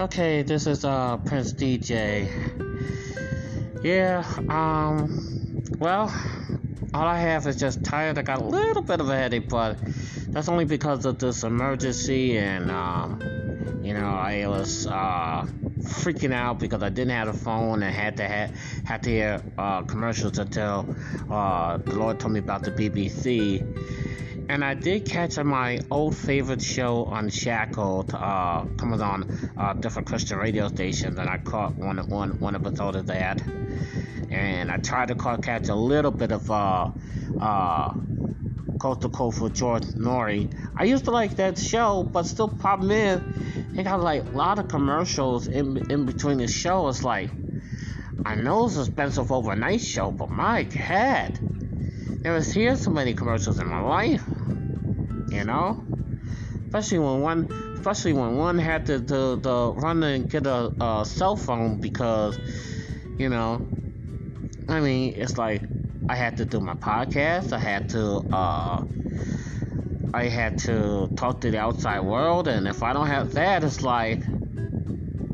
Okay, this is uh Prince DJ. Yeah, um well, all I have is just tired. I got a little bit of a headache, but that's only because of this emergency and um you know, I was uh freaking out because I didn't have a phone and had to ha- had to hear uh, commercials until uh, the Lord told me about the BBC and I did catch my old favorite show Unshackled, uh, coming on uh, different Christian radio stations, and I caught one one one episode of that, and I tried to catch a little bit of uh, uh, Coast to Coast with George Noory. I used to like that show, but still, problem is, they got like a lot of commercials in in between the show. It's like, I know it's expensive overnight show, but my God never seen so many commercials in my life. You know, especially when one, especially when one had to, to, to run and get a, a cell phone because, you know, I mean, it's like I had to do my podcast. I had to, uh, I had to talk to the outside world, and if I don't have that, it's like,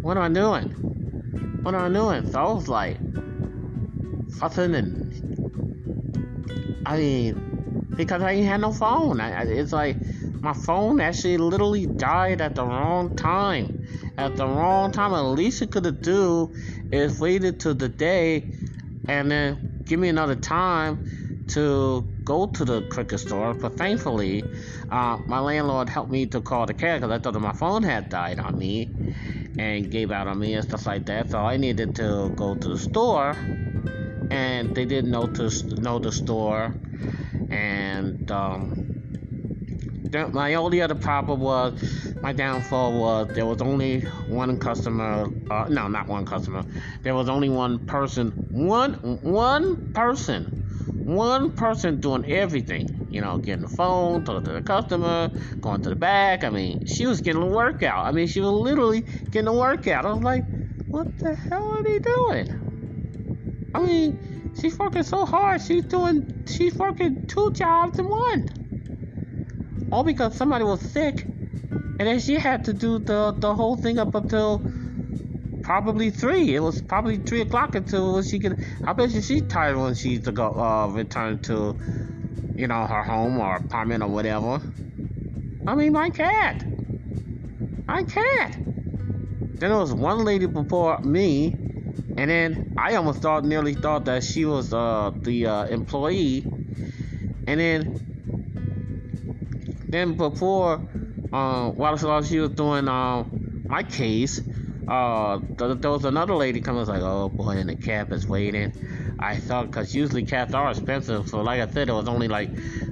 what am I doing? What am I doing? So I was like, fussing and I mean, because I ain't had no phone. I, it's like my phone actually literally died at the wrong time. At the wrong time. At least it could have do is waited to the day and then give me another time to go to the cricket store. But thankfully, uh, my landlord helped me to call the care because I thought that my phone had died on me and gave out on me and stuff like that. So I needed to go to the store and they didn't to know the store. And um, my only other problem was my downfall was there was only one customer. Uh, no, not one customer. There was only one person. One one person. One person doing everything, you know, getting the phone, talking to the customer, going to the back. I mean, she was getting a workout. I mean, she was literally getting a workout. I was like, what the hell are they doing? I mean, she's working so hard. She's doing, she's working two jobs in one. All because somebody was sick, and then she had to do the the whole thing up until probably three. It was probably three o'clock until she could. I bet you she's tired when she to go uh, return to, you know, her home or apartment or whatever. I mean, my cat. My cat. Then there was one lady before me and then I almost thought, nearly thought that she was uh, the uh, employee. And then, then before, uh, while she was doing uh, my case, uh, th- there was another lady coming. Was like, oh boy, and the cab is waiting. I thought, cause usually cabs are expensive. So like I said, it was only like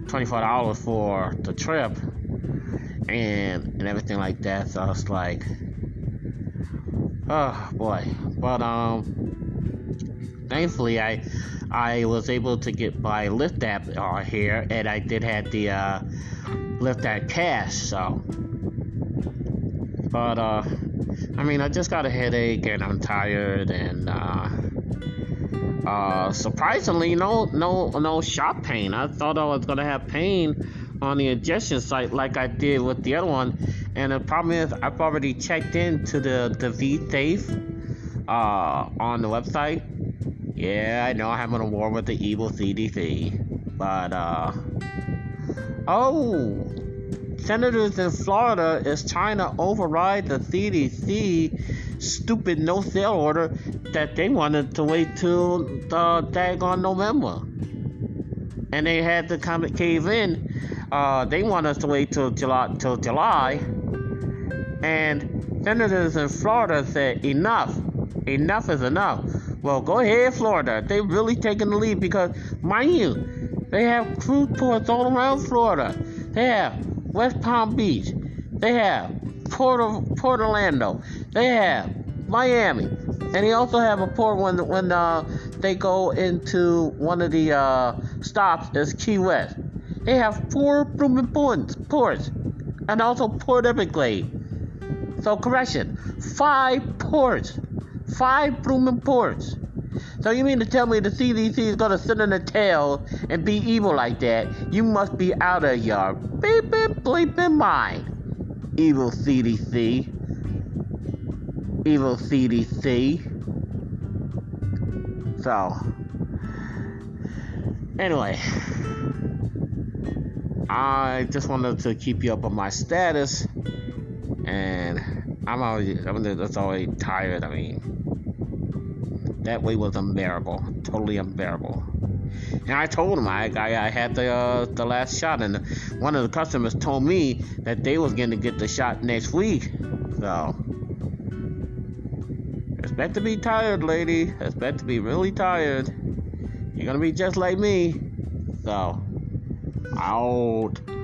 twenty four dollars for the trip, and and everything like that. So I was like, oh boy. But um, thankfully I I was able to get my Lyft app uh, here, and I did have the uh, Lyft app cash. So, but uh, I mean, I just got a headache and I'm tired and uh. Uh, surprisingly, no, no, no shot pain. I thought I was gonna have pain on the injection site like I did with the other one, and the problem is I've already checked into the the V safe uh, on the website. Yeah, I know I'm having a war with the evil CDC, but uh, oh, senators in Florida is trying to override the CDC stupid no sail order that they wanted to wait till the daggone November, and they had to come cave in. Uh, they want us to wait till July till July and senators in Florida said, enough. Enough is enough. Well, go ahead, Florida. They've really taken the lead because, mind you, they have cruise ports all around Florida. They have West Palm Beach. They have Port, Port Orlando. They have Miami. And they also have a port when when uh, they go into one of the uh, stops is Key West. They have four blooming ports, ports, and also Port Everglades. So correction, five ports, five blooming ports. So you mean to tell me the CDC is gonna sit in the tail and be evil like that? You must be out of your beeping bleeping mind, evil CDC. evil CDC. So, anyway, I just wanted to keep you up on my status, and I'm already, I'm just already tired. I mean, that way was unbearable, totally unbearable. And I told him I, I, I had the uh, the last shot, and one of the customers told me that they was going to get the shot next week. So expect to be tired, lady. Expect to be really tired. You're gonna be just like me. So out.